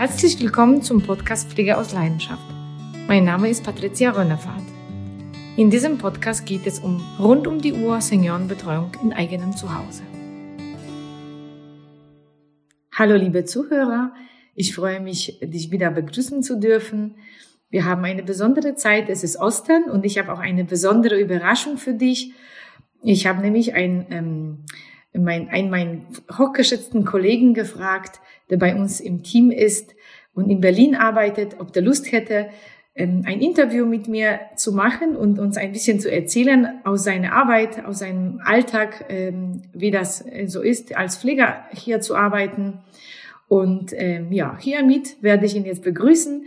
Herzlich willkommen zum Podcast Pflege aus Leidenschaft. Mein Name ist Patricia Rönnefahrt. In diesem Podcast geht es um rund um die Uhr Seniorenbetreuung in eigenem Zuhause. Hallo liebe Zuhörer, ich freue mich, dich wieder begrüßen zu dürfen. Wir haben eine besondere Zeit, es ist Ostern und ich habe auch eine besondere Überraschung für dich. Ich habe nämlich ein, ähm, mein, einen meinen hochgeschätzten Kollegen gefragt, der bei uns im Team ist und in Berlin arbeitet, ob der Lust hätte, ähm, ein Interview mit mir zu machen und uns ein bisschen zu erzählen aus seiner Arbeit, aus seinem Alltag, ähm, wie das äh, so ist, als Pfleger hier zu arbeiten. Und ähm, ja, hiermit werde ich ihn jetzt begrüßen,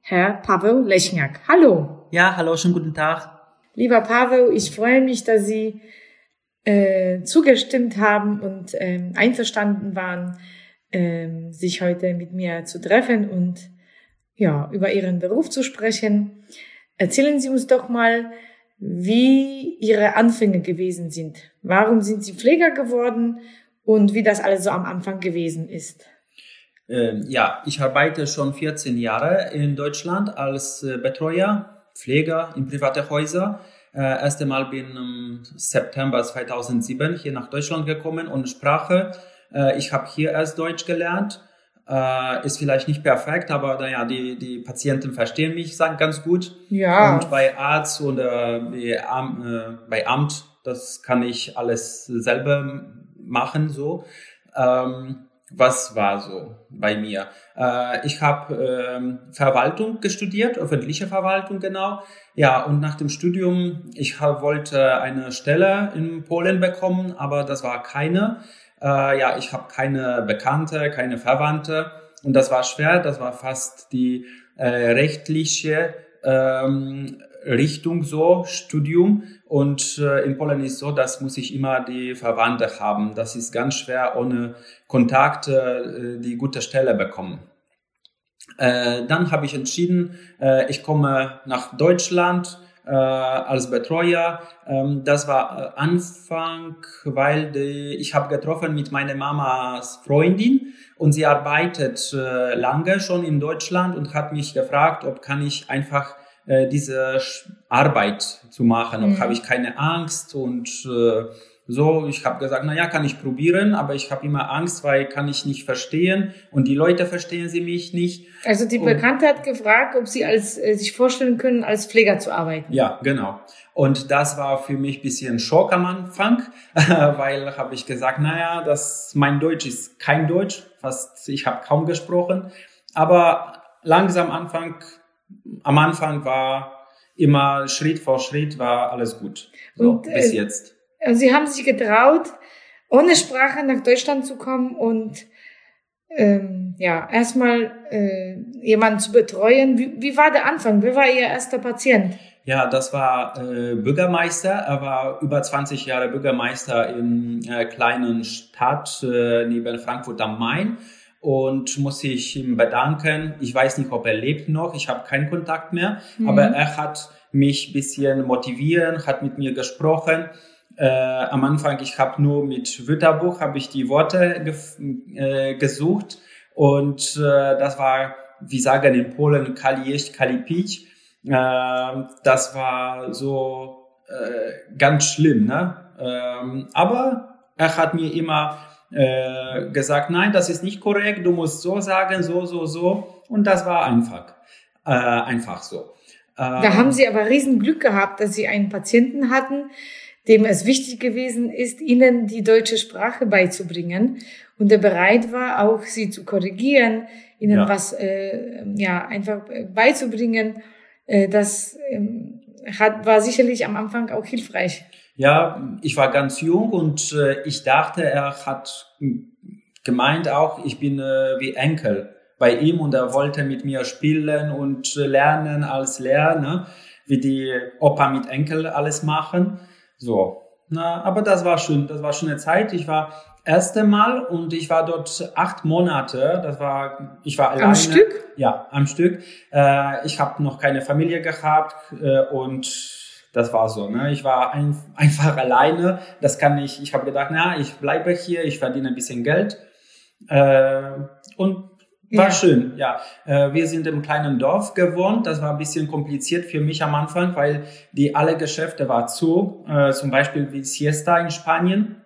Herr Pavel Lechniak. Hallo. Ja, hallo, schönen guten Tag. Lieber Pavel, ich freue mich, dass Sie äh, zugestimmt haben und ähm, einverstanden waren, ähm, sich heute mit mir zu treffen und ja, über Ihren Beruf zu sprechen. Erzählen Sie uns doch mal, wie Ihre Anfänge gewesen sind. Warum sind Sie Pfleger geworden und wie das alles so am Anfang gewesen ist? Ähm, ja, ich arbeite schon 14 Jahre in Deutschland als äh, Betreuer, Pfleger in private Häuser. Äh, erste Mal bin im September 2007 hier nach Deutschland gekommen und Sprache. Äh, ich habe hier erst Deutsch gelernt äh, ist vielleicht nicht perfekt, aber naja, die, die Patienten verstehen mich sagen ganz gut. Ja. Und bei Arzt oder bei, äh, bei Amt, das kann ich alles selber machen so. Ähm, was war so bei mir? Äh, ich habe ähm, Verwaltung gestudiert, öffentliche Verwaltung genau. Ja, und nach dem Studium, ich hab, wollte eine Stelle in Polen bekommen, aber das war keine. Äh, ja, ich habe keine Bekannte, keine Verwandte und das war schwer. Das war fast die äh, rechtliche ähm, Richtung so Studium und äh, in Polen ist so, das muss ich immer die Verwandte haben. Das ist ganz schwer ohne Kontakte äh, die gute Stelle bekommen. Äh, dann habe ich entschieden, äh, ich komme nach Deutschland äh, als Betreuer. Ähm, das war äh, Anfang, weil die, ich habe getroffen mit meiner Mamas Freundin und sie arbeitet äh, lange schon in Deutschland und hat mich gefragt, ob kann ich einfach äh, diese Arbeit zu machen, ob mhm. habe ich keine Angst und äh, so, ich habe gesagt, na ja, kann ich probieren, aber ich habe immer Angst, weil kann ich nicht verstehen und die Leute verstehen sie mich nicht. Also die Bekannte und, hat gefragt, ob sie als äh, sich vorstellen können, als Pfleger zu arbeiten. Ja, genau. Und das war für mich bisschen Schock am Anfang, weil habe ich gesagt, na ja, das mein Deutsch ist kein Deutsch, fast ich habe kaum gesprochen, aber langsam Anfang am Anfang war immer Schritt vor Schritt war alles gut. So, und, bis äh, jetzt. Also sie haben sich getraut, ohne Sprache nach Deutschland zu kommen und ähm, ja, erstmal äh, jemanden zu betreuen. Wie, wie war der Anfang? Wer war Ihr erster Patient? Ja, das war äh, Bürgermeister. Er war über 20 Jahre Bürgermeister in äh, kleinen Stadt äh, neben Frankfurt am Main und muss ich ihm bedanken. Ich weiß nicht, ob er lebt noch. Ich habe keinen Kontakt mehr, mhm. aber er hat mich bisschen motivieren, hat mit mir gesprochen äh, am Anfang, ich habe nur mit Wörterbuch habe ich die Worte äh, gesucht und äh, das war, wie sagen in Polen, Kalieś, Kalipic. Äh, das war so äh, ganz schlimm, ne? Ähm, aber er hat mir immer äh, gesagt, nein, das ist nicht korrekt, du musst so sagen, so, so, so. Und das war einfach, äh, einfach so. Da haben Sie aber riesen Glück gehabt, dass Sie einen Patienten hatten, dem es wichtig gewesen ist, ihnen die deutsche Sprache beizubringen und der bereit war, auch sie zu korrigieren, ihnen ja. was äh, ja einfach beizubringen. Äh, das ähm, hat, war sicherlich am Anfang auch hilfreich. Ja, ich war ganz jung und äh, ich dachte, er hat gemeint auch, ich bin äh, wie Enkel bei ihm und er wollte mit mir spielen und lernen als Lerner, wie die Opa mit Enkel alles machen. So. Na, aber das war schön, das war schon eine Zeit. Ich war erste Mal und ich war dort acht Monate. Das war, ich war alleine. Am Stück? Ja, am Stück. Äh, ich habe noch keine Familie gehabt äh, und das war so. Ne? Ich war ein, einfach alleine. Das kann ich. Ich habe gedacht, na, ich bleibe hier, ich verdiene ein bisschen Geld äh, und War Ja. schön, ja. Äh, Wir sind im kleinen Dorf gewohnt. Das war ein bisschen kompliziert für mich am Anfang, weil die alle Geschäfte war zu. Äh, Zum Beispiel wie Siesta in Spanien.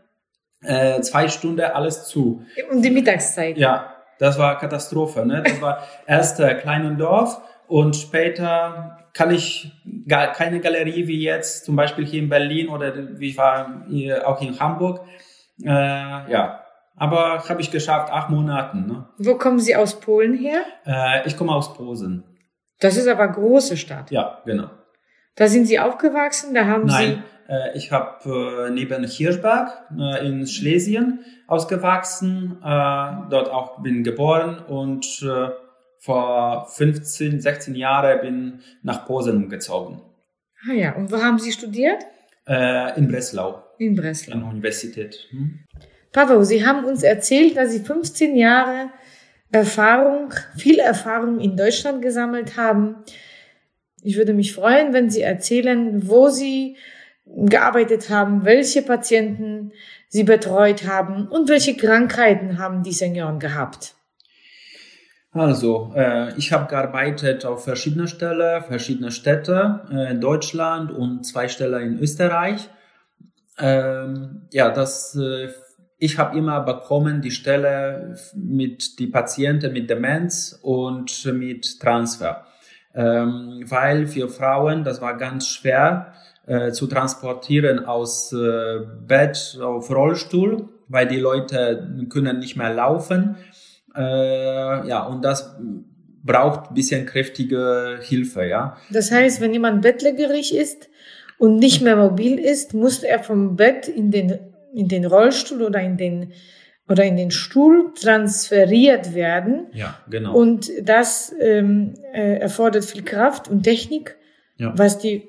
Äh, Zwei Stunden alles zu. Um die Mittagszeit. Ja, das war Katastrophe. Ne? Das war erst äh, kleinen Dorf und später kann ich gar keine Galerie wie jetzt, zum Beispiel hier in Berlin oder wie ich war hier auch in Hamburg. Äh, ja, aber habe ich geschafft, acht Monaten. Ne? Wo kommen Sie aus Polen her? Äh, ich komme aus Posen. Das ist aber große Stadt. Ja, genau. Da sind Sie aufgewachsen, da haben Nein, äh, ich habe äh, neben Hirschberg äh, in Schlesien ausgewachsen, äh, dort auch bin geboren und äh, vor 15, 16 Jahren bin nach Posen umgezogen. Sie, ah ja, und wo haben Sie studiert? Äh, in Breslau, In Breslau. an der Universität. Hm? Pavel, Sie haben uns erzählt, dass Sie 15 Jahre Erfahrung, viel Erfahrung in Deutschland gesammelt haben. Ich würde mich freuen, wenn Sie erzählen, wo Sie gearbeitet haben, welche Patienten Sie betreut haben und welche Krankheiten haben die Senioren gehabt. Also, äh, ich habe gearbeitet auf verschiedene Stellen, verschiedene Städte äh, in Deutschland und zwei Stellen in Österreich. Ähm, ja, das, äh, ich habe immer bekommen die Stelle mit die Patienten mit Demenz und mit Transfer, ähm, weil für Frauen das war ganz schwer äh, zu transportieren aus äh, Bett auf Rollstuhl, weil die Leute können nicht mehr laufen. Äh, ja, und das braucht ein bisschen kräftige Hilfe, ja. Das heißt, wenn jemand bettlägerig ist und nicht mehr mobil ist, muss er vom Bett in den, in den Rollstuhl oder in den, oder in den Stuhl transferiert werden. Ja, genau. Und das ähm, äh, erfordert viel Kraft und Technik, ja. was die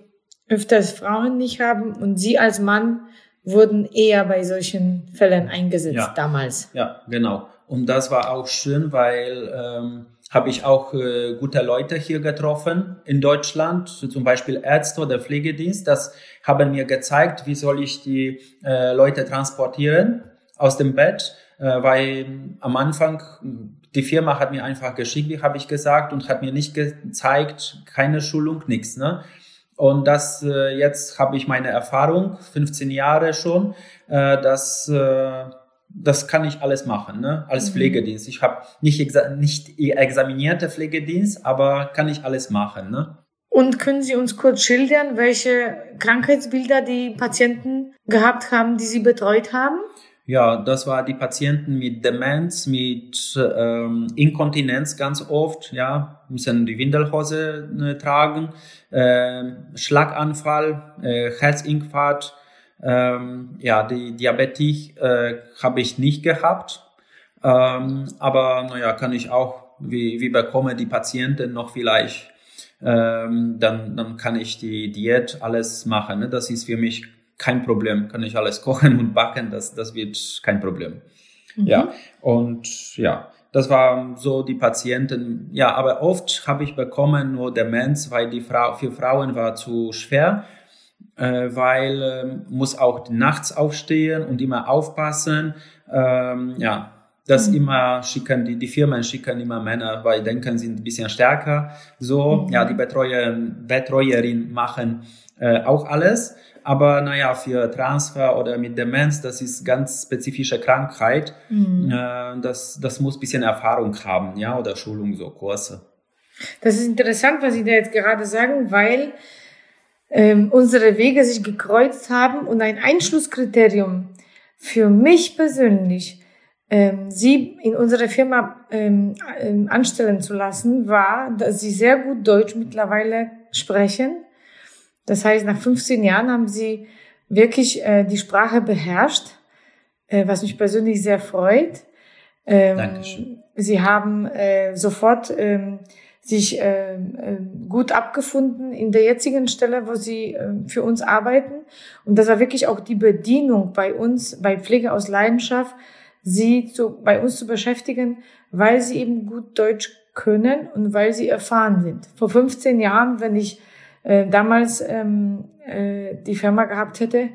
öfters Frauen nicht haben. Und Sie als Mann wurden eher bei solchen Fällen eingesetzt Ja. damals. Ja, genau. Und das war auch schön, weil ähm, habe ich auch äh, gute Leute hier getroffen in Deutschland, zum Beispiel Ärzte oder Pflegedienst. Das haben mir gezeigt, wie soll ich die äh, Leute transportieren aus dem Bett, äh, weil am Anfang die Firma hat mir einfach geschickt, wie habe ich gesagt, und hat mir nicht gezeigt, keine Schulung, nichts. Ne? Und das äh, jetzt habe ich meine Erfahrung, 15 Jahre schon, äh, dass äh, das kann ich alles machen, ne? Als Mhm. Pflegedienst. Ich habe nicht exa nicht examinierte Pflegedienst, aber kann ich alles machen, ne? Und können Sie uns kurz schildern, welche Krankheitsbilder die Patienten gehabt haben, die Sie betreut haben? Ja, das war die Patienten mit Demenz, mit ähm, Inkontinenz ganz oft, ja, müssen die Windelhose äh, tragen, ähm, Schlaganfall, äh, Herzinfarkt, ähm, ja, die Diabetik äh, habe ich nicht gehabt, ähm, aber naja, kann ich auch, wie, wie bekomme die Patienten noch vielleicht, ähm, dann, dann kann ich die Diät alles machen. Ne? Das ist für mich kein Problem, kann ich alles kochen und backen, das, das wird kein Problem. Mhm. Ja, und ja, das waren so die Patienten. Ja, aber oft habe ich bekommen nur Demenz, weil die Frau, für Frauen war zu schwer, äh, weil äh, muss auch nachts aufstehen und immer aufpassen. Ähm, ja, das Mhm. immer schicken, die, die Firmen schicken immer Männer, weil denken, sind ein bisschen stärker. So, Mhm. ja, die Betreuer, Betreuerin machen äh, auch alles. Aber naja, für Transfer oder mit Demenz, das ist ganz spezifische Krankheit. Mhm. Äh, das, das muss bisschen Erfahrung haben, ja, oder Schulung, so Kurse. Das ist interessant, was Sie da jetzt gerade sagen, weil ähm, unsere Wege sich gekreuzt haben und ein Einschlusskriterium für mich persönlich, ähm, Sie in unserer Firma ähm, ähm, anstellen zu lassen, war, dass Sie sehr gut Deutsch mittlerweile sprechen. Das heißt, nach 15 Jahren haben Sie wirklich äh, die Sprache beherrscht, äh, was mich persönlich sehr freut. Ähm, Dankeschön. Sie haben äh, sofort ähm, sich äh, äh, gut abgefunden in der jetzigen Stelle, wo Sie äh, für uns arbeiten. Und das war wirklich auch die Bedienung bei uns, bei Pflege aus Leidenschaft, Sie zu, bei uns zu beschäftigen, weil Sie eben gut Deutsch können und weil Sie erfahren sind. Vor 15 Jahren, wenn ich äh, damals ähm, äh, die Firma gehabt hätte,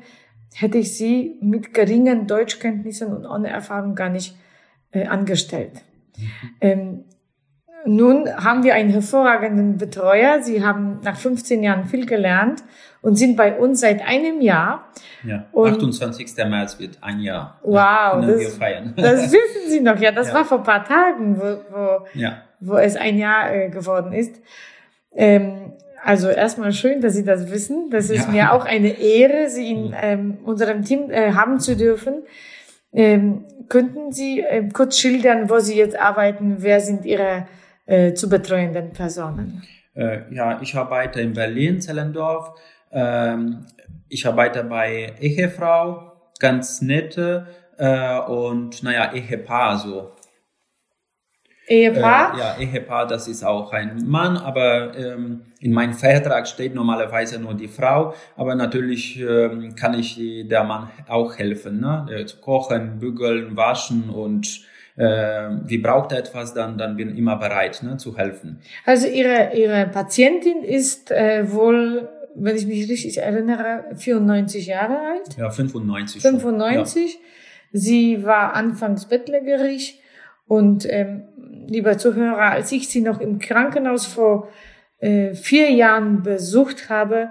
hätte ich Sie mit geringen Deutschkenntnissen und ohne Erfahrung gar nicht äh, angestellt. Ähm, nun haben wir einen hervorragenden Betreuer. Sie haben nach 15 Jahren viel gelernt und sind bei uns seit einem Jahr. Ja, und 28. März wird ein Jahr. Wow, das, das wissen Sie noch. Ja, das ja. war vor paar Tagen, wo, wo, ja. wo es ein Jahr äh, geworden ist. Ähm, also erstmal schön, dass Sie das wissen. Das ist ja. mir auch eine Ehre, Sie in ähm, unserem Team äh, haben zu dürfen. Ähm, könnten Sie äh, kurz schildern, wo Sie jetzt arbeiten? Wer sind Ihre äh, zu betreuenden Personen? Äh, ja, ich arbeite in Berlin, Zellendorf. Ähm, ich arbeite bei Ehefrau, ganz nette äh, und naja, Ehepaar so. Ehepaar? Äh, ja, Ehepaar, das ist auch ein Mann, aber ähm, in meinem Vertrag steht normalerweise nur die Frau, aber natürlich ähm, kann ich der Mann auch helfen, ne? Äh, zu kochen, bügeln, waschen und äh, wie braucht er etwas, dann, dann bin ich immer bereit ne, zu helfen. Also Ihre, Ihre Patientin ist äh, wohl wenn ich mich richtig erinnere, 94 Jahre alt. Ja, 95. 95. Ja. Sie war anfangs bettlägerig und ähm, lieber Zuhörer, als ich sie noch im Krankenhaus vor äh, vier Jahren besucht habe,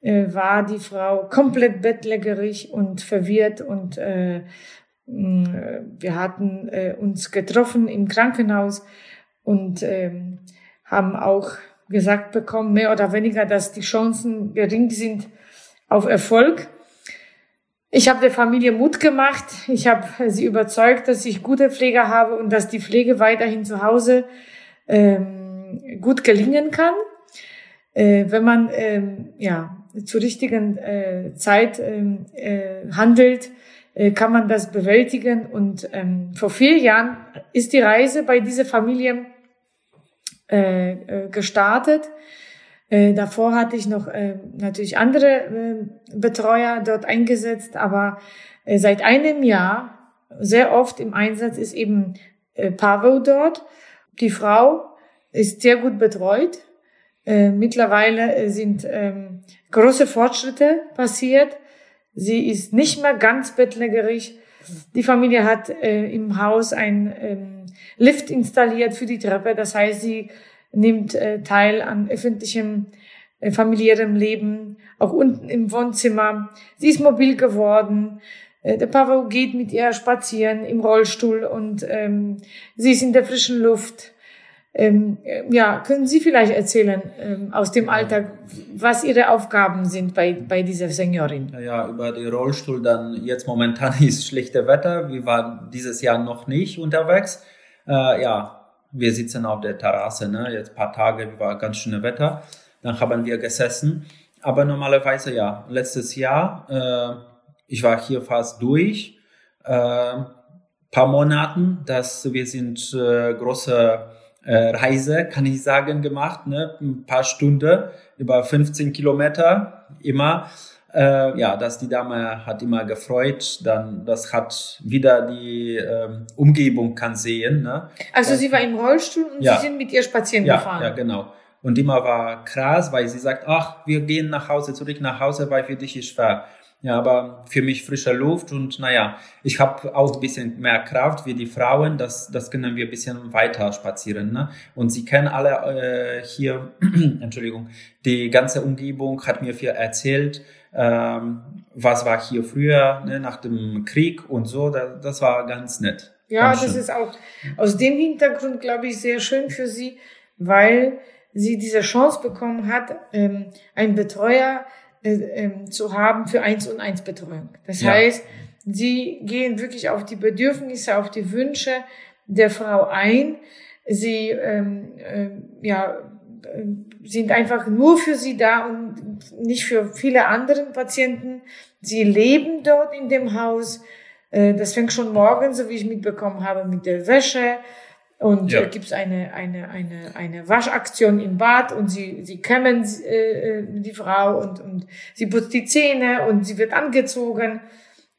äh, war die Frau komplett bettlägerig und verwirrt und äh, wir hatten äh, uns getroffen im Krankenhaus und ähm, haben auch gesagt bekommen, mehr oder weniger, dass die Chancen gering sind auf Erfolg. Ich habe der Familie Mut gemacht. Ich habe sie überzeugt, dass ich gute Pfleger habe und dass die Pflege weiterhin zu Hause ähm, gut gelingen kann, äh, wenn man ähm, ja zur richtigen äh, Zeit ähm, äh, handelt, äh, kann man das bewältigen. Und ähm, vor vier Jahren ist die Reise bei dieser Familie äh, äh, gestartet. Äh, davor hatte ich noch äh, natürlich andere äh, Betreuer dort eingesetzt, aber äh, seit einem Jahr sehr oft im Einsatz ist eben äh, Pavel dort. Die Frau ist sehr gut betreut. Äh, mittlerweile äh, sind ähm, große Fortschritte passiert. Sie ist nicht mehr ganz bettlägerig. Die Familie hat äh, im Haus ein ähm, Lift installiert für die Treppe. Das heißt, sie nimmt äh, teil an öffentlichem äh, familiärem Leben, auch unten im Wohnzimmer. Sie ist mobil geworden. Äh, der Pavo geht mit ihr spazieren im Rollstuhl und ähm, sie ist in der frischen Luft. Ähm, äh, ja, können Sie vielleicht erzählen ähm, aus dem Alltag, was Ihre Aufgaben sind bei, bei dieser Seniorin? Ja, über den Rollstuhl dann jetzt momentan ist schlechte Wetter. Wir waren dieses Jahr noch nicht unterwegs äh, ja, wir sitzen auf der Terrasse, ne? jetzt paar Tage war ganz schönes Wetter, dann haben wir gesessen. Aber normalerweise ja, letztes Jahr, äh, ich war hier fast durch, äh, paar Monaten, dass wir sind äh, große äh, Reise, kann ich sagen, gemacht, ne? ein paar Stunden, über 15 Kilometer immer äh, ja, dass die Dame hat immer gefreut, dann das hat wieder die ähm, Umgebung kann sehen. Ne? Also das, sie war im Rollstuhl und ja. sie sind mit ihr spazieren ja, gefahren. Ja, genau. Und immer war krass, weil sie sagt, ach, wir gehen nach Hause, zurück nach Hause, weil für dich ist schwer. Ja, aber für mich frische Luft und naja, ich habe auch ein bisschen mehr Kraft wie die Frauen, das, das können wir ein bisschen weiter spazieren. Ne? Und sie kennen alle äh, hier, Entschuldigung, die ganze Umgebung hat mir viel erzählt ähm, was war hier früher ne, nach dem Krieg und so. Da, das war ganz nett. Ja, ganz das ist auch aus dem Hintergrund, glaube ich, sehr schön für sie, weil sie diese Chance bekommen hat, ähm, einen Betreuer äh, ähm, zu haben für eins und eins Betreuung. Das ja. heißt, sie gehen wirklich auf die Bedürfnisse, auf die Wünsche der Frau ein. Sie ähm, äh, ja, sind einfach nur für sie da und nicht für viele andere Patienten. Sie leben dort in dem Haus. Äh, das fängt schon morgen, so wie ich mitbekommen habe, mit der Wäsche. Und ja. gibt es eine, eine, eine, eine Waschaktion im Bad und sie, sie kämmen äh, äh, die Frau und, und sie putzt die Zähne und sie wird angezogen.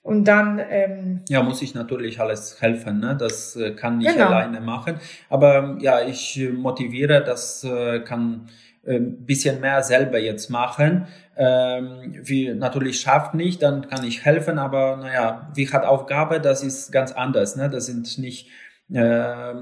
Und dann ähm, ja muss ich natürlich alles helfen, ne? Das äh, kann ich genau. alleine machen. Aber ja, ich motiviere, das äh, kann äh, bisschen mehr selber jetzt machen. Ähm, wie natürlich schafft nicht, dann kann ich helfen. Aber naja, wie hat Aufgabe, das ist ganz anders. Ne? Das sind nicht äh,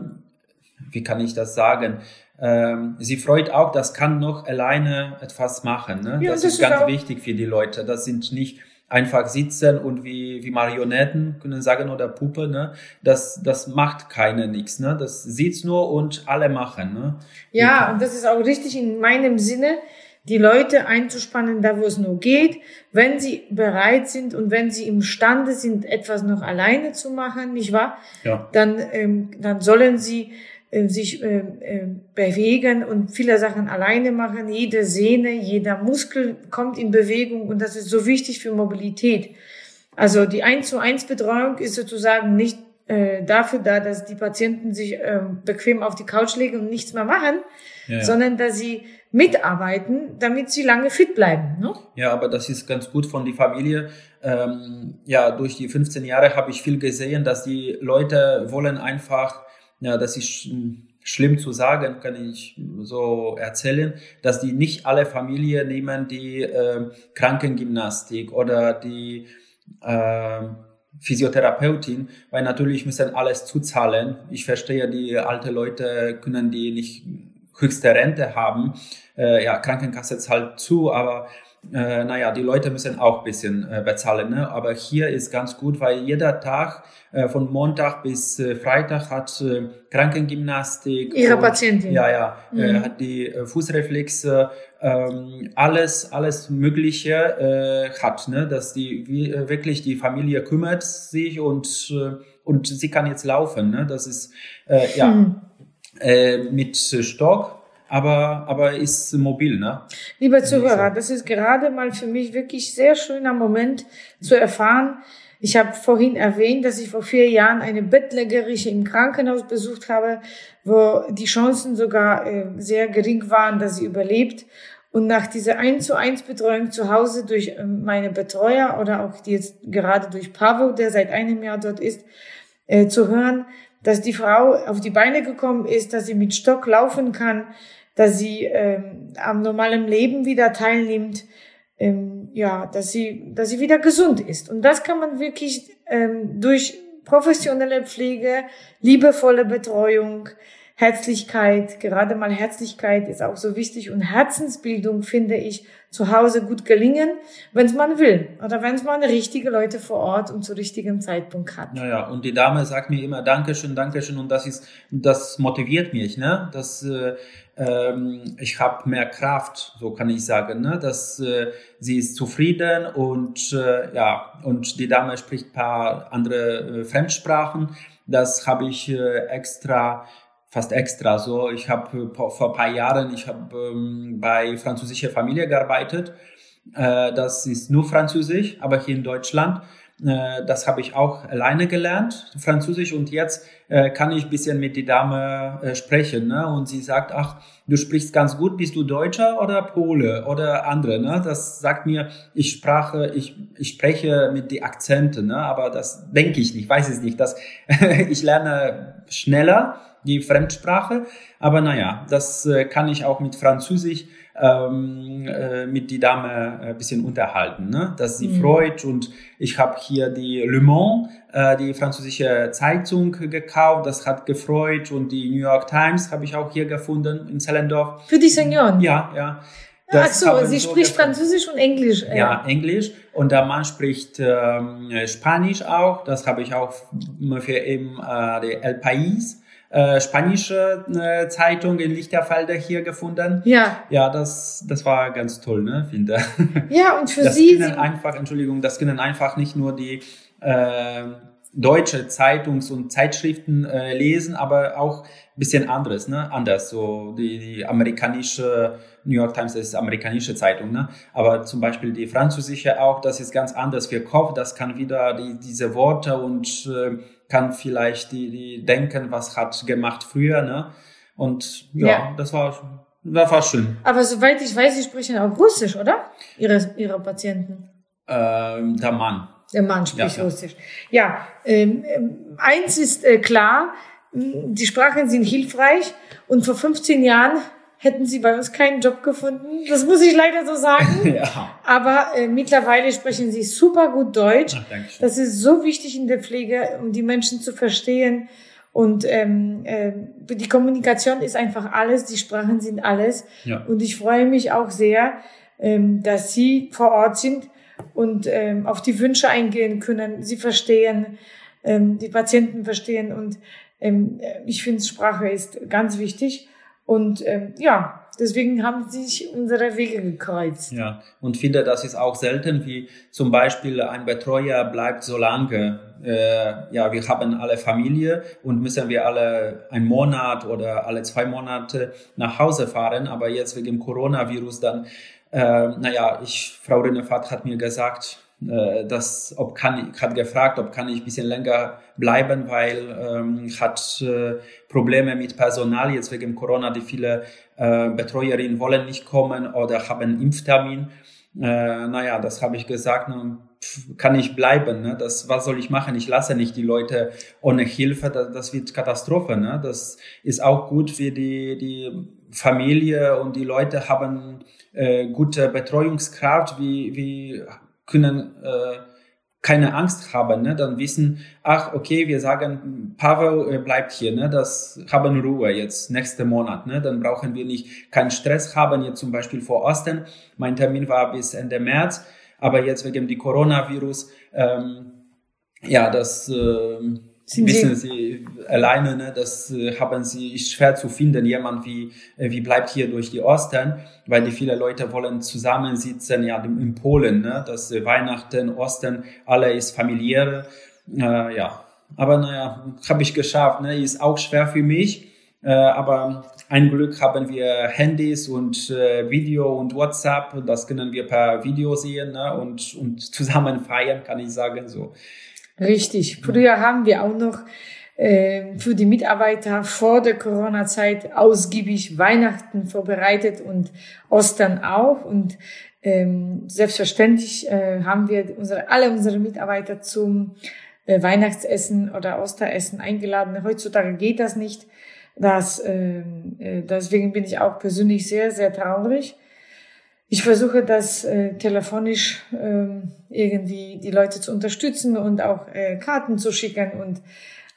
wie kann ich das sagen? Ähm, sie freut auch, das kann noch alleine etwas machen. Ne? Ja, das, das, ist ganz wichtig für die Leute. Das sind nicht einfach sitzen und wie, wie Marionetten können sagen oder Puppe, ne? Das, das macht keine nichts, ne? Das sieht's nur und alle machen, ne? Ja, und das ist auch richtig in meinem Sinne, die Leute einzuspannen, da wo es nur geht, wenn sie bereit sind und wenn sie imstande sind, etwas noch alleine zu machen, nicht wahr? Ja. Dann, ähm, dann sollen sie sich äh, äh, bewegen und viele Sachen alleine machen. Jede Sehne, jeder Muskel kommt in Bewegung und das ist so wichtig für Mobilität. Also die 1 zu 1 Betreuung ist sozusagen nicht äh, dafür da, dass die Patienten sich äh, bequem auf die Couch legen und nichts mehr machen, ja. sondern dass sie mitarbeiten, damit sie lange fit bleiben. Ne? Ja, aber das ist ganz gut von die Familie. Ähm, ja, durch die 15 Jahre habe ich viel gesehen, dass die Leute wollen einfach, ja, das ist schlimm zu sagen, kann ich so erzählen, dass die nicht alle Familien nehmen, die äh, Krankengymnastik oder die äh, Physiotherapeutin, weil natürlich müssen alles zuzahlen. Ich verstehe, die alte Leute können die nicht höchste Rente haben. Äh, ja, Krankenkasse zahlt zu, aber äh, naja, die Leute müssen auch ein bisschen äh, bezahlen. Ne? Aber hier ist ganz gut, weil jeder Tag äh, von Montag bis äh, Freitag hat äh, Krankengymnastik. Ihre und, Patientin. Ja, ja, äh, mhm. äh, hat die äh, Fußreflexe, ähm, alles, alles Mögliche äh, hat, ne? dass die wie, äh, wirklich die Familie kümmert sich und äh, und sie kann jetzt laufen. Ne? Das ist äh, ja. Mhm äh, mit Stock, aber, aber ist mobil, ne? Lieber Zuhörer, das ist gerade mal für mich wirklich sehr schöner Moment zu erfahren. Ich habe vorhin erwähnt, dass ich vor vier Jahren eine Bettlägerische im Krankenhaus besucht habe, wo die Chancen sogar äh, sehr gering waren, dass sie überlebt. Und nach dieser 1 zu 1 Betreuung zu Hause durch äh, meine Betreuer oder auch jetzt gerade durch Pavo, der seit einem Jahr dort ist, äh, zu hören, dass die Frau auf die Beine gekommen ist, dass sie mit Stock laufen kann, dass sie ähm, am normalen Leben wieder teilnimmt, ähm, ja, dass sie, dass sie wieder gesund ist. Und das kann man wirklich ähm, durch professionelle Pflege, liebevolle Betreuung, Herzlichkeit, gerade mal Herzlichkeit ist auch so wichtig und Herzensbildung finde ich zu Hause gut gelingen, wenn es man will oder wenn es man richtige Leute vor Ort und zu richtigen Zeitpunkt hat. Naja, und die Dame sagt mir immer Dankeschön, Dankeschön und das ist, das motiviert mich, ne? Das äh, ähm, ich habe mehr Kraft, so kann ich sagen, ne? dass äh, sie ist zufrieden und äh, ja und die Dame spricht paar andere äh, Fremdsprachen. Das habe ich äh, extra fast extra. So, ich habe vor ein paar Jahren, ich habe ähm, bei französischer Familie gearbeitet. Äh, das ist nur Französisch, aber hier in Deutschland. Äh, das habe ich auch alleine gelernt, Französisch. Und jetzt äh, kann ich bisschen mit die Dame äh, sprechen. Ne? Und sie sagt, ach, du sprichst ganz gut, bist du Deutscher oder Pole oder andere? Ne? Das sagt mir, ich sprache, ich, ich spreche mit die Akzente, ne? aber das denke ich nicht, weiß es nicht. Das, ich lerne schneller die Fremdsprache. Aber naja, das kann ich auch mit Französisch ähm, äh, mit die Dame ein bisschen unterhalten, ne? dass sie mhm. freut. Und ich habe hier die Le Mans, äh, die französische Zeitung gekauft. Das hat gefreut. Und die New York Times habe ich auch hier gefunden in Zellendorf. Für die Senioren? Ja, ja. Das Ach so, sie so spricht Französisch und Englisch. Äh. Ja, Englisch. Und der Mann spricht ähm, Spanisch auch. Das habe ich auch für eben äh, El País äh, spanische äh, Zeitung in Lichterfelde hier gefunden. Ja. Ja, das, das war ganz toll, ne, finde. Ja, und für das Sie. Können einfach, Entschuldigung, das können einfach nicht nur die äh, deutsche Zeitungs- und Zeitschriften äh, lesen, aber auch bisschen anderes, ne? Anders. So die, die amerikanische New York Times, ist amerikanische Zeitung, ne? Aber zum Beispiel die französische auch, das ist ganz anders für Kopf. Das kann wieder die, diese Worte und äh, kann vielleicht die, die denken, was hat gemacht früher, ne? Und ja, ja. das war, das war schön. Aber soweit ich weiß, Sie sprechen auch Russisch, oder? Ihre, Ihre Patienten? Ähm, der Mann. Der Mann spricht ja, Russisch. Ja, ähm, ähm, eins ist äh, klar, die Sprachen sind hilfreich und vor 15 Jahren hätten sie bei uns keinen Job gefunden. Das muss ich leider so sagen. ja. Aber äh, mittlerweile sprechen sie super gut Deutsch. Ach, das ist so wichtig in der Pflege, um die Menschen zu verstehen. Und ähm, äh, die Kommunikation ist einfach alles, die Sprachen sind alles. Ja. Und ich freue mich auch sehr, ähm, dass Sie vor Ort sind und ähm, auf die Wünsche eingehen können. Sie verstehen, ähm, die Patienten verstehen. Und ähm, ich finde, Sprache ist ganz wichtig. Und ähm, ja, deswegen haben sich unsere Wege gekreuzt. Ja, und finde, das ist auch selten, wie zum Beispiel ein Betreuer bleibt so lange. Äh, ja, wir haben alle Familie und müssen wir alle einen Monat oder alle zwei Monate nach Hause fahren. Aber jetzt wegen Coronavirus dann, äh, naja, ich, Frau Rinnefahrt hat mir gesagt, äh, das, ob kann, hat gefragt, ob kann ich ein bisschen länger bleiben, weil ähm, hat äh, Probleme mit Personal jetzt wegen Corona, die viele äh, Betreuerinnen wollen nicht kommen oder haben Impftermin. Äh, naja, das habe ich gesagt, ne, kann ich bleiben. Ne? Das, was soll ich machen? Ich lasse nicht die Leute ohne Hilfe. Das, das wird Katastrophe. Ne? Das ist auch gut für die, die Familie und die Leute haben äh, gute Betreuungskraft, wie, wie können äh, keine Angst haben, ne? dann wissen, ach, okay, wir sagen, Pavel äh, bleibt hier, ne? das haben Ruhe jetzt, nächste Monat, ne? dann brauchen wir nicht keinen Stress haben, jetzt zum Beispiel vor Osten. Mein Termin war bis Ende März, aber jetzt wegen die Coronavirus, ähm, ja, das äh, sind wissen Sie, Sie alleine, ne, das äh, haben Sie, ist schwer zu finden, jemand wie, äh, wie bleibt hier durch die Ostern, weil die viele Leute wollen zusammensitzen, ja, in Polen, ne, das äh, Weihnachten, Ostern, alle ist familiäre, äh, ja. Aber naja, habe ich geschafft, ne, ist auch schwer für mich, äh, aber ein Glück haben wir Handys und äh, Video und WhatsApp, das können wir per Video sehen, ne, und, und zusammen feiern, kann ich sagen, so. Richtig. Früher haben wir auch noch äh, für die Mitarbeiter vor der Corona-Zeit ausgiebig Weihnachten vorbereitet und Ostern auch. Und ähm, selbstverständlich äh, haben wir unsere, alle unsere Mitarbeiter zum äh, Weihnachtsessen oder Osteressen eingeladen. Heutzutage geht das nicht. Das, ähm, äh, deswegen bin ich auch persönlich sehr, sehr traurig ich versuche das äh, telefonisch ähm, irgendwie die Leute zu unterstützen und auch äh, Karten zu schicken und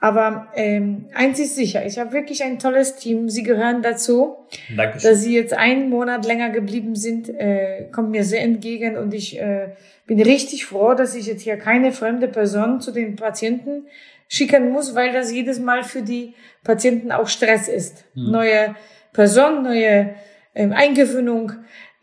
aber ähm, eins ist sicher, ich habe wirklich ein tolles Team. Sie gehören dazu. Dankeschön. Dass Sie jetzt einen Monat länger geblieben sind, äh, kommt mir sehr entgegen und ich äh, bin richtig froh, dass ich jetzt hier keine fremde Person zu den Patienten schicken muss, weil das jedes Mal für die Patienten auch Stress ist. Hm. Neue Person, neue ähm, Eingewöhnung.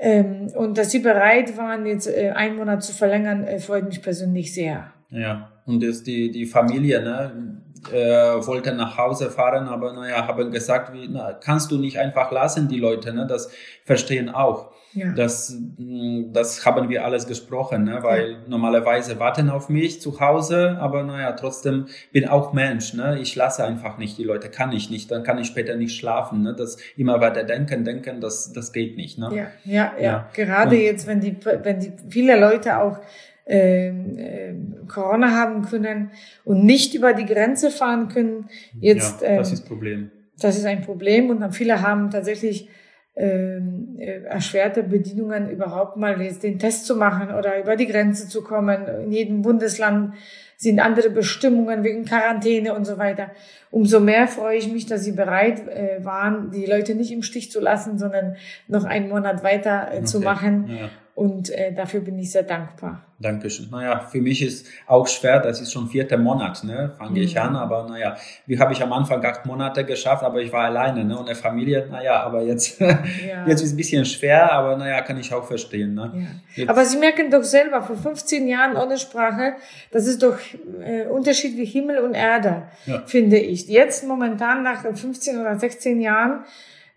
Ähm, und dass Sie bereit waren, jetzt äh, einen Monat zu verlängern, äh, freut mich persönlich sehr. Ja, und jetzt die, die Familie, ne, äh, wollte nach Hause fahren, aber naja, haben gesagt, wie, na, kannst du nicht einfach lassen, die Leute, ne, das verstehen auch. Ja. Das, mm, das haben wir alles gesprochen, ne? weil ja. normalerweise warten auf mich zu Hause, aber naja, trotzdem bin auch Mensch. Ne? Ich lasse einfach nicht die Leute, kann ich nicht, dann kann ich später nicht schlafen. Ne? Das immer weiter denken, denken, das, das geht nicht. Ne? Ja, ja, ja. ja. Gerade Und, jetzt, wenn die, wenn die viele Leute auch äh, äh, Corona haben können und nicht über die Grenze fahren können. Jetzt, ja, das ähm, ist Problem. Das ist ein Problem und dann viele haben tatsächlich ähm, äh, erschwerte Bedingungen überhaupt mal jetzt den Test zu machen oder über die Grenze zu kommen. In jedem Bundesland sind andere Bestimmungen wegen Quarantäne und so weiter. Umso mehr freue ich mich, dass Sie bereit äh, waren, die Leute nicht im Stich zu lassen, sondern noch einen Monat weiter äh, okay. zu machen. Ja. Und äh, dafür bin ich sehr dankbar. Dankeschön. Naja, für mich ist auch schwer, das ist schon vierter Monat, ne, fange mhm. ich an, aber naja, wie habe ich am Anfang acht Monate geschafft, aber ich war alleine, ne, und eine Familie, naja, aber jetzt, ja. jetzt ist es ein bisschen schwer, aber naja, kann ich auch verstehen, ne. Ja. Aber Sie merken doch selber, vor 15 Jahren ohne Sprache, das ist doch äh, Unterschied wie Himmel und Erde, ja. finde ich. Jetzt momentan nach 15 oder 16 Jahren,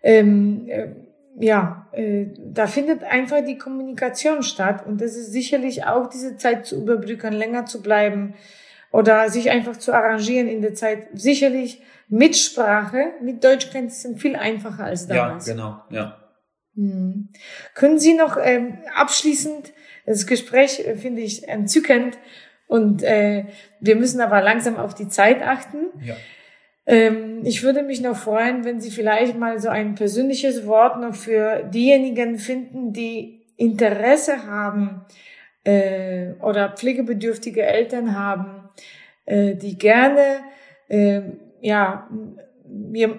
ähm, äh, ja, äh, da findet einfach die Kommunikation statt und das ist sicherlich auch diese Zeit zu überbrücken, länger zu bleiben oder sich einfach zu arrangieren in der Zeit. Sicherlich mit Sprache, mit Deutschkenntnissen viel einfacher als damals. Ja, genau, ja. Hm. Können Sie noch ähm, abschließend, das Gespräch äh, finde ich entzückend und äh, wir müssen aber langsam auf die Zeit achten. Ja. Ähm, ich würde mich noch freuen, wenn Sie vielleicht mal so ein persönliches Wort noch für diejenigen finden, die Interesse haben äh, oder pflegebedürftige Eltern haben, äh, die gerne äh, ja,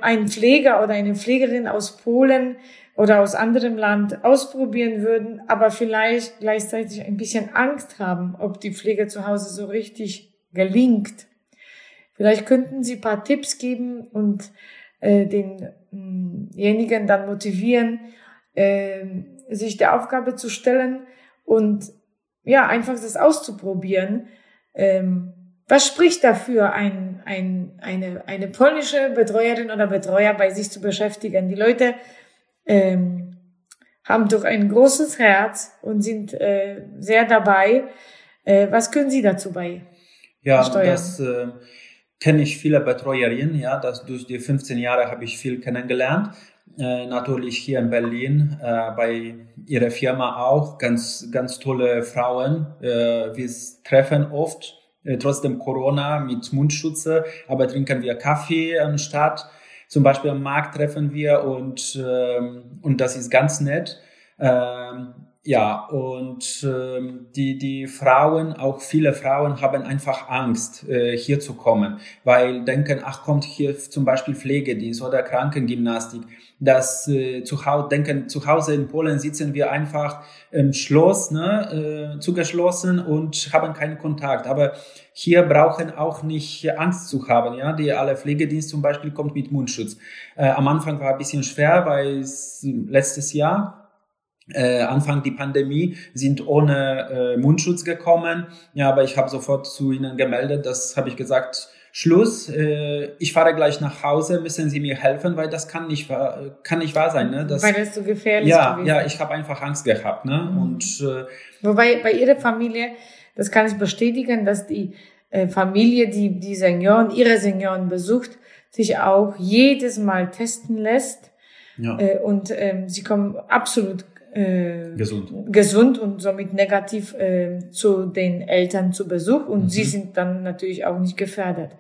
einen Pfleger oder eine Pflegerin aus Polen oder aus anderem Land ausprobieren würden, aber vielleicht gleichzeitig ein bisschen Angst haben, ob die Pflege zu Hause so richtig gelingt. Vielleicht könnten Sie ein paar Tipps geben und äh, denjenigen dann motivieren, äh, sich der Aufgabe zu stellen und ja, einfach das auszuprobieren. Ähm, was spricht dafür, ein, ein, eine, eine polnische Betreuerin oder Betreuer bei sich zu beschäftigen? Die Leute ähm, haben doch ein großes Herz und sind äh, sehr dabei. Äh, was können Sie dazu bei? Ja, das äh, kenne ich viele Betreuerinnen. Ja, das durch die 15 Jahre habe ich viel kennengelernt. Äh, natürlich hier in Berlin äh, bei ihrer Firma auch ganz ganz tolle Frauen. Äh, wir treffen oft äh, trotzdem Corona mit Mundschutze, aber trinken wir Kaffee anstatt. Zum Beispiel am Markt treffen wir und, ähm, und das ist ganz nett. Ähm, ja, und ähm, die, die Frauen, auch viele Frauen haben einfach Angst, äh, hier zu kommen, weil denken, ach, kommt hier zum Beispiel Pflegedienst oder Krankengymnastik. Das äh, zu Hause, denken, zu Hause in Polen sitzen wir einfach im Schloss, ne, äh, zugeschlossen und haben keinen Kontakt. Aber hier brauchen auch nicht Angst zu haben, ja. Die alle Pflegedienst zum Beispiel kommt mit Mundschutz. Äh, am Anfang war ein bisschen schwer, weil es letztes Jahr äh, Anfang die Pandemie sind ohne äh, Mundschutz gekommen. Ja, aber ich habe sofort zu ihnen gemeldet, das habe ich gesagt, Schluss, äh, ich fahre gleich nach Hause, müssen Sie mir helfen, weil das kann nicht wahr, kann nicht wahr sein. Ne? Das, weil das so gefährlich ja, gewesen Ja, ich habe einfach Angst gehabt. Ne? Mhm. Und, äh, Wobei bei Ihrer Familie, das kann ich bestätigen, dass die äh, Familie, die die Senioren, ihre Senioren besucht, sich auch jedes Mal testen lässt. Ja. Äh, und ähm, sie kommen absolut äh, gesund. gesund und somit negativ äh, zu den Eltern zu Besuch und mhm. sie sind dann natürlich auch nicht gefährdet.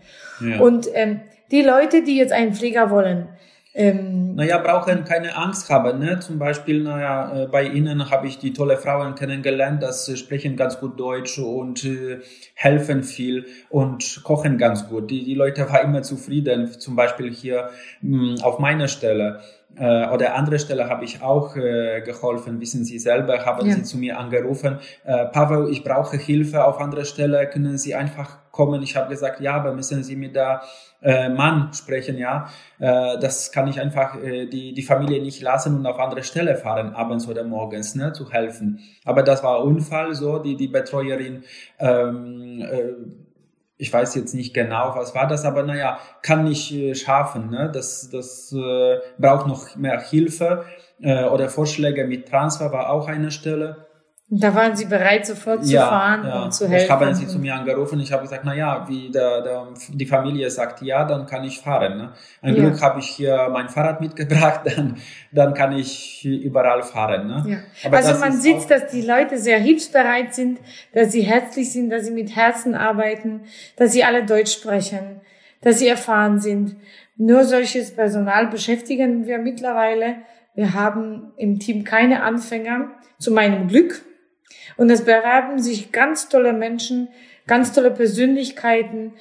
Ja. Und ähm, die Leute, die jetzt einen Pfleger wollen, ähm, naja, brauchen keine Angst haben. Ne? Zum Beispiel, naja, äh, bei Ihnen habe ich die tolle Frauen kennengelernt, das sprechen ganz gut Deutsch und äh, helfen viel und kochen ganz gut. Die, die Leute waren immer zufrieden. Zum Beispiel hier mh, hm, auf meiner Stelle äh, oder andere Stelle habe ich auch äh, geholfen. Wissen Sie selber, haben ja. Sie zu mir angerufen, äh, Pavel, ich brauche Hilfe auf anderer Stelle, können Sie einfach kommen? Ich habe gesagt, ja, aber müssen Sie mit der äh, Mann sprechen, ja. Äh, das kann ich einfach äh, die, die Familie nicht lassen und auf andere Stelle fahren, abends oder morgens, ne, zu helfen. Aber das war Unfall, so, die, die Betreuerin, ähm, äh, ich weiß jetzt nicht genau, was war das, aber naja, kann nicht äh, schaffen. Ne? Das, das äh, braucht noch mehr Hilfe äh, oder Vorschläge mit Transfer war auch eine Stelle. Da waren Sie bereit, sofort zu ja, fahren ja. und zu helfen. Ich habe sie zu mir angerufen. Ich habe gesagt, na ja, wie der, der, die Familie sagt ja, dann kann ich fahren. Ne? Ein ja. Glück habe ich hier mein Fahrrad mitgebracht, dann, dann kann ich überall fahren. Ne? Ja. also man sieht, dass die Leute sehr hilfsbereit sind, dass sie herzlich sind, dass sie mit Herzen arbeiten, dass sie alle Deutsch sprechen, dass sie erfahren sind. Nur solches Personal beschäftigen wir mittlerweile. Wir haben im Team keine Anfänger, zu meinem Glück. Und es bewerben sich ganz tolle Menschen, ganz tolle Persönlichkeiten,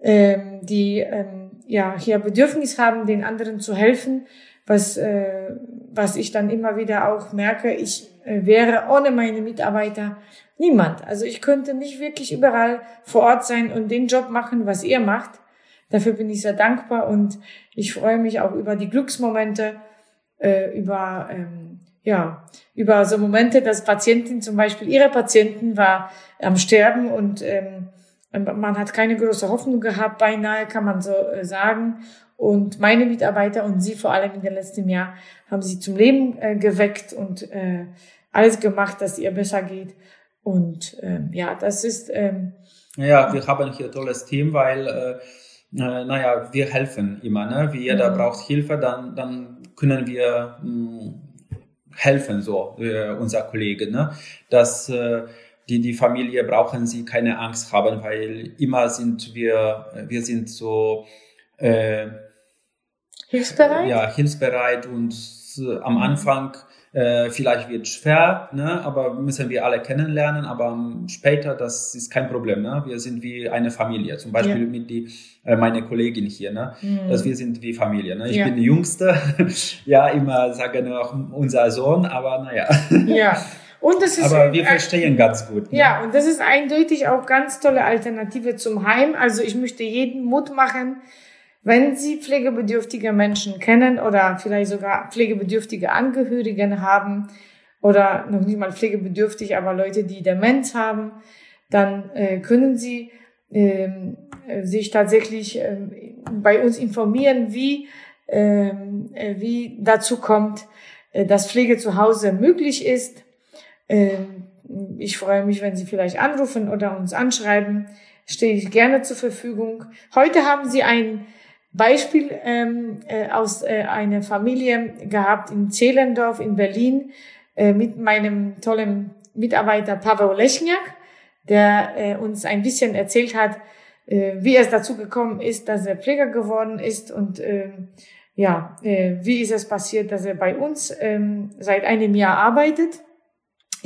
ähm, die ähm, ja hier Bedürfnis haben, den anderen zu helfen, was äh, was ich dann immer wieder auch merke, ich äh, wäre ohne meine Mitarbeiter niemand. Also ich könnte nicht wirklich überall vor Ort sein und den Job machen, was ihr macht. Dafür bin ich sehr dankbar und ich freue mich auch über die Glücksmomente, äh, über ähm, ja, über so Momente, dass Patientin zum Beispiel, ihre Patientin war am Sterben und ähm, man hat keine große Hoffnung gehabt, beinahe kann man so äh, sagen. Und meine Mitarbeiter und sie vor allem in den letzten Jahr haben sie zum Leben äh, geweckt und äh, alles gemacht, dass ihr besser geht. Und ähm, ja, das ist. Ähm, ja, wir haben hier ein tolles Team, weil äh, äh, naja, wir helfen immer. Ne? Wie jeder ja. braucht Hilfe, dann, dann können wir mh, mm, helfen, so äh, unser Kollege, ne? dass äh, die, die Familie brauchen sie keine Angst haben, weil immer sind wir, wir sind so, äh, Hilfsbereit? Ja, hilfsbereit und äh, am Anfang äh, vielleicht wird schwer, ne, aber müssen wir alle kennenlernen, aber später, das ist kein Problem. Ne? Wir sind wie eine Familie. Zum Beispiel ja. mit die, äh, meine Kollegin hier, ne? Mhm. dass wir sind wie Familie. Ne? Ich ja. bin die Jüngste, ja, immer sage auch unser Sohn, aber naja. Ja. Und das ist Aber wir verstehen ganz gut. Ne? Ja, und das ist eindeutig auch ganz tolle Alternative zum Heim. Also ich möchte jeden Mut machen, wenn Sie pflegebedürftige Menschen kennen oder vielleicht sogar pflegebedürftige Angehörigen haben oder noch nicht mal pflegebedürftig, aber Leute, die Demenz haben, dann äh, können Sie äh, sich tatsächlich äh, bei uns informieren, wie, ähm, äh, wie dazu kommt, äh, dass Pflege zu Hause möglich ist. Ähm, ich freue mich, wenn Sie vielleicht anrufen oder uns anschreiben. Stehe ich gerne zur Verfügung. Heute haben Sie ein Beispiel ähm, äh, aus äh, einer Familie gehabt in Zehlendorf in Berlin äh, mit meinem tollen Mitarbeiter Paweł Lechniak, der äh, uns ein bisschen erzählt hat, äh, wie es dazu gekommen ist, dass er Pfleger geworden ist und äh, ja, äh, wie ist es passiert, dass er bei uns äh, seit einem Jahr arbeitet.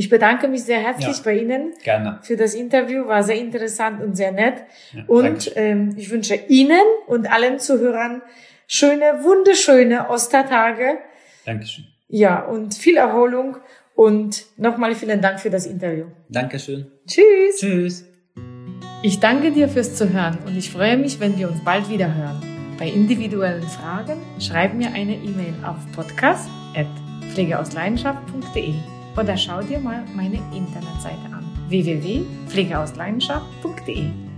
Ich bedanke mich sehr herzlich ja, bei Ihnen gerne. für das Interview. War sehr interessant und sehr nett. Ja, und ähm, ich wünsche Ihnen und allen Zuhörern schöne, wunderschöne Ostertage. Dankeschön. Ja, und viel Erholung. Und nochmal vielen Dank für das Interview. Dankeschön. Tschüss. Tschüss. Ich danke dir fürs Zuhören und ich freue mich, wenn wir uns bald wieder hören. Bei individuellen Fragen schreib mir eine E-Mail auf podcast.pflegeausleidenschaft.de oder schau dir mal meine Internetseite an www.pflegeausleidenschaft.de.